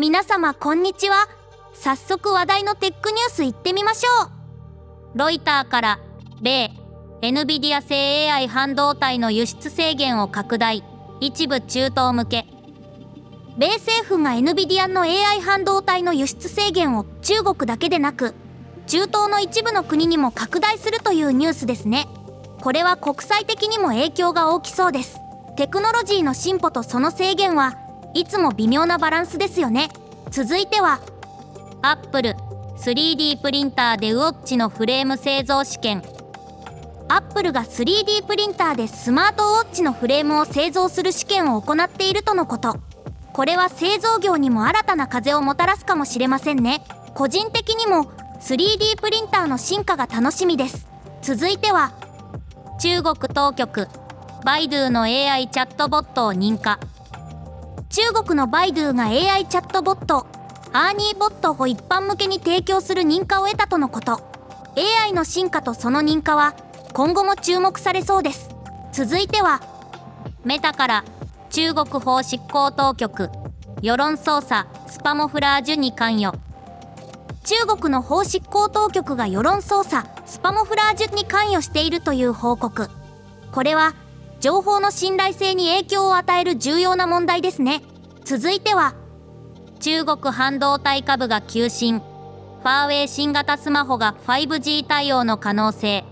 皆様こんにちは。早速話題のテックニュースいってみましょう。ロイターから米 NVIDIA 製 AI 半導体の輸出制限を拡大。一部中東向け。米政府が NVIDIA の AI 半導体の輸出制限を中国だけでなく中東の一部の国にも拡大するというニュースですね。これは国際的にも影響が大きそうです。テクノロジーの進歩とその制限はいつも微妙なバランスですよね。続いてはアップル 3D プリンターでウォッチのフレーム製造試験。アップルが 3D プリンターでスマートウォッチのフレームを製造する試験を行っているとのこと。これは製造業にも新たな風をもたらすかもしれませんね。個人的にも 3D プリンターの進化が楽しみです。続いては中国当局バイドゥの AI チャットボットを認可。中国のバイドゥが AI チャットボットアーニーボットを一般向けに提供する認可を得たとのこと。AI の進化とその認可は今後も注目されそうです。続いてはメタから中国法執行当局世論操作スパモフラージュに関与。中国の法執行当局が世論操作スパモフラージュに関与しているという報告。これは情報の信頼性に影響を与える重要な問題ですね。続いては中国半導体株が急進。ファーウェイ新型スマホが 5G 対応の可能性。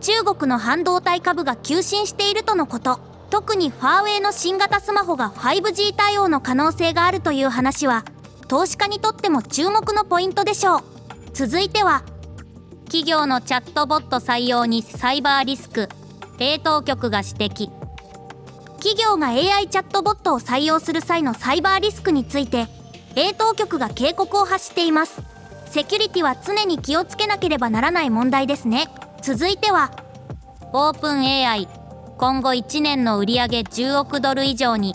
中国の半導体株が急進しているとのこと。特にファーウェイの新型スマホが 5G 対応の可能性があるという話は投資家にとっても注目のポイントでしょう。続いては企業のチャットボット採用にサイバーリスク。米当局が指摘。企業が AI チャットボットを採用する際のサイバーリスクについて米当局が警告を発しています。セキュリティは常に気をつけなければならない問題ですね。続いてはオープン AI 今後1年の売上10億ドル以上に。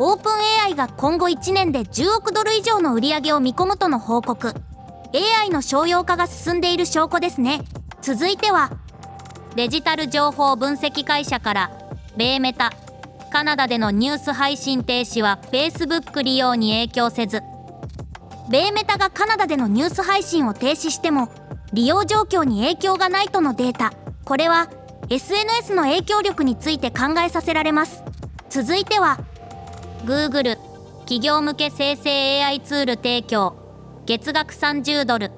オープン AI が今後1年で10億ドル以上の売り上げを見込むとの報告。AI の商用化が進んでいる証拠ですね。続いてはデジタル情報分析会社から米メタカナダでのニュース配信停止は Facebook 利用に影響せず。米メタがカナダでのニュース配信を停止しても利用状況に影響がないとのデータ。これは SNS の影響力について考えさせられます。続いては Google 企業向け生成 AI ツール提供。月額30ドル。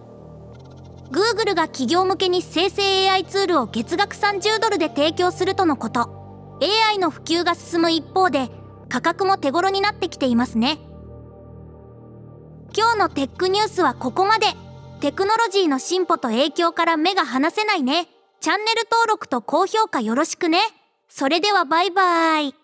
Google が企業向けに生成 AI ツールを月額30ドルで提供するとのこと。AI の普及が進む一方で価格も手頃になってきていますね。今日のテックニュースはここまで。テクノロジーの進歩と影響から目が離せないね。チャンネル登録と高評価よろしくね。それではバイバーイ。